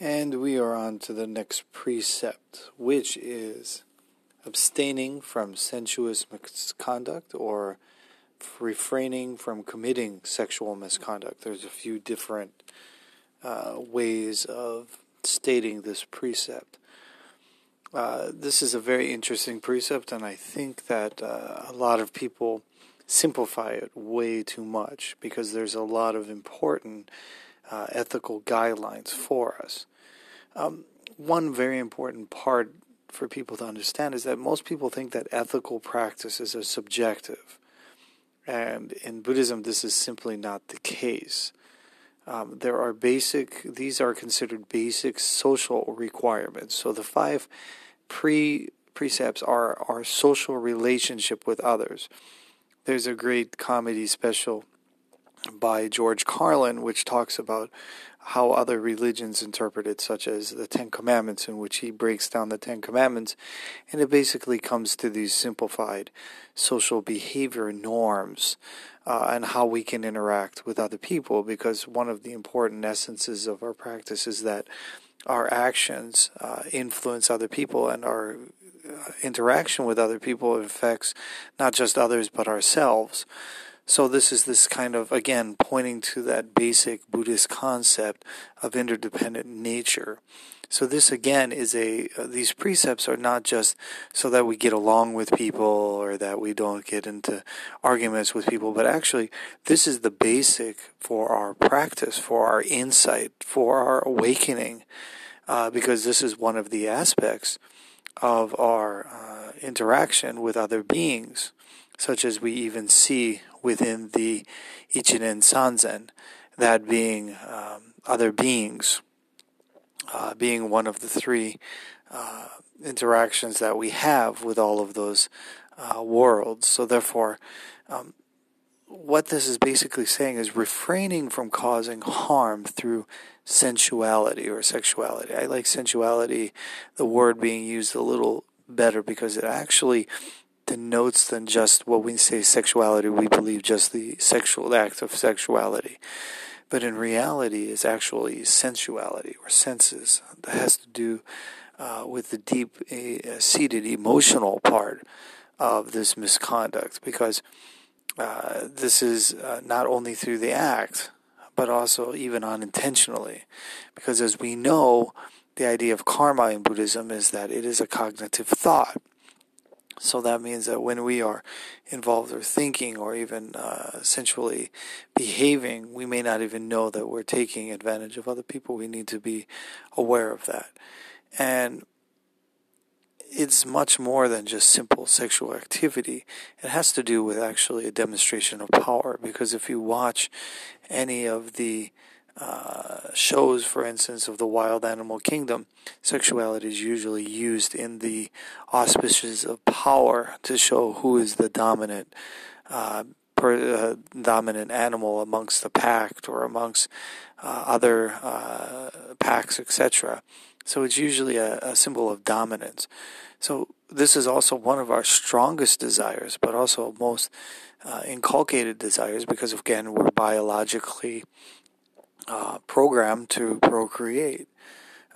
And we are on to the next precept, which is abstaining from sensuous misconduct or refraining from committing sexual misconduct. There's a few different uh, ways of stating this precept. Uh, this is a very interesting precept, and I think that uh, a lot of people simplify it way too much because there's a lot of important uh, ethical guidelines for us. Um, one very important part for people to understand is that most people think that ethical practices are subjective. And in Buddhism, this is simply not the case. Um, there are basic, these are considered basic social requirements. So the five pre precepts are our social relationship with others. There's a great comedy special by George Carlin which talks about how other religions interpret it, such as the Ten Commandments, in which he breaks down the Ten Commandments, and it basically comes to these simplified social behavior norms uh, and how we can interact with other people. Because one of the important essences of our practice is that our actions uh, influence other people, and our uh, interaction with other people affects not just others but ourselves. So this is this kind of again pointing to that basic Buddhist concept of interdependent nature. So this again is a uh, these precepts are not just so that we get along with people or that we don't get into arguments with people, but actually this is the basic for our practice, for our insight, for our awakening, uh, because this is one of the aspects of our uh, interaction with other beings such as we even see within the Ichinen Sanzen, that being um, other beings, uh, being one of the three uh, interactions that we have with all of those uh, worlds. So, therefore, um, what this is basically saying is refraining from causing harm through sensuality or sexuality. I like sensuality, the word being used a little better because it actually denotes than just what we say sexuality, we believe just the sexual act of sexuality. But in reality, it's actually sensuality or senses that has to do uh, with the deep uh, seated emotional part of this misconduct because uh, this is uh, not only through the act, but also even unintentionally. Because as we know, the idea of karma in Buddhism is that it is a cognitive thought. So that means that when we are involved or thinking or even uh, sensually behaving, we may not even know that we're taking advantage of other people. We need to be aware of that. And it's much more than just simple sexual activity. It has to do with actually a demonstration of power because if you watch any of the shows, for instance, of the wild animal kingdom, sexuality is usually used in the auspices of power to show who is the dominant, uh, uh, dominant animal amongst the pack or amongst uh, other uh, packs, etc. So it's usually a, a symbol of dominance. So this is also one of our strongest desires, but also most uh, inculcated desires because again we're biologically uh, programmed to procreate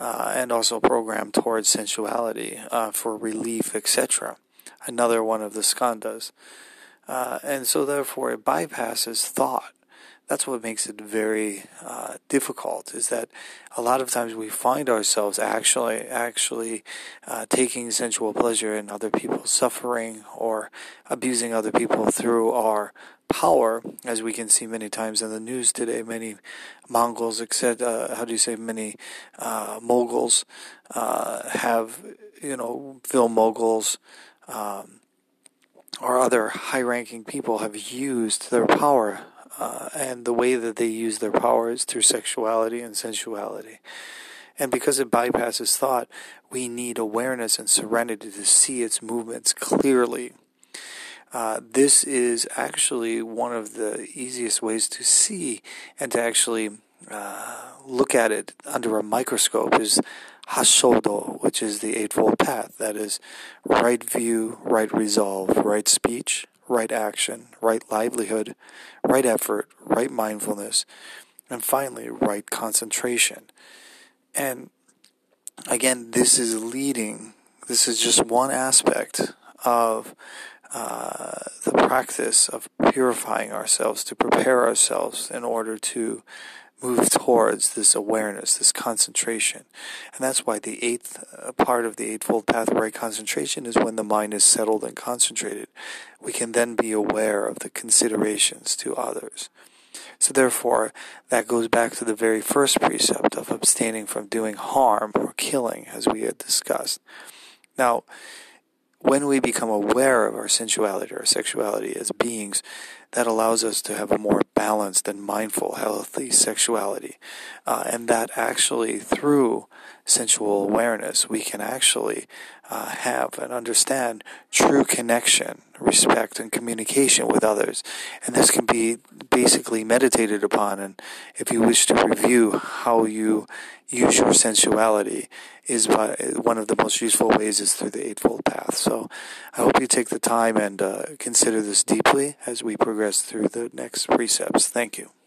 uh, and also programmed towards sensuality uh, for relief, etc. Another one of the skandhas. Uh, and so, therefore, it bypasses thought. That's what makes it very uh, difficult. Is that a lot of times we find ourselves actually actually uh, taking sensual pleasure in other people's suffering or abusing other people through our power, as we can see many times in the news today. Many Mongols, except uh, how do you say, many uh, moguls uh, have, you know, film moguls um, or other high-ranking people have used their power, uh, and the way that they use their power is through sexuality and sensuality. And because it bypasses thought, we need awareness and serenity to see its movements clearly uh, this is actually one of the easiest ways to see and to actually uh, look at it under a microscope is Hashodo, which is the Eightfold Path. That is right view, right resolve, right speech, right action, right livelihood, right effort, right mindfulness, and finally, right concentration. And again, this is leading, this is just one aspect of uh, the practice of purifying ourselves to prepare ourselves in order to move towards this awareness, this concentration. And that's why the eighth uh, part of the Eightfold Path Right Concentration is when the mind is settled and concentrated. We can then be aware of the considerations to others. So therefore, that goes back to the very first precept of abstaining from doing harm or killing, as we had discussed. Now, when we become aware of our sensuality, our sexuality as beings, that allows us to have a more balanced and mindful, healthy sexuality. Uh, and that actually, through sensual awareness, we can actually uh, have and understand true connection, respect, and communication with others. And this can be basically meditated upon. And if you wish to review how you use your sensuality, is by one of the most useful ways is through the Eightfold Path. So I hope you take the time and uh, consider this deeply as we progress through the next precepts. Thank you.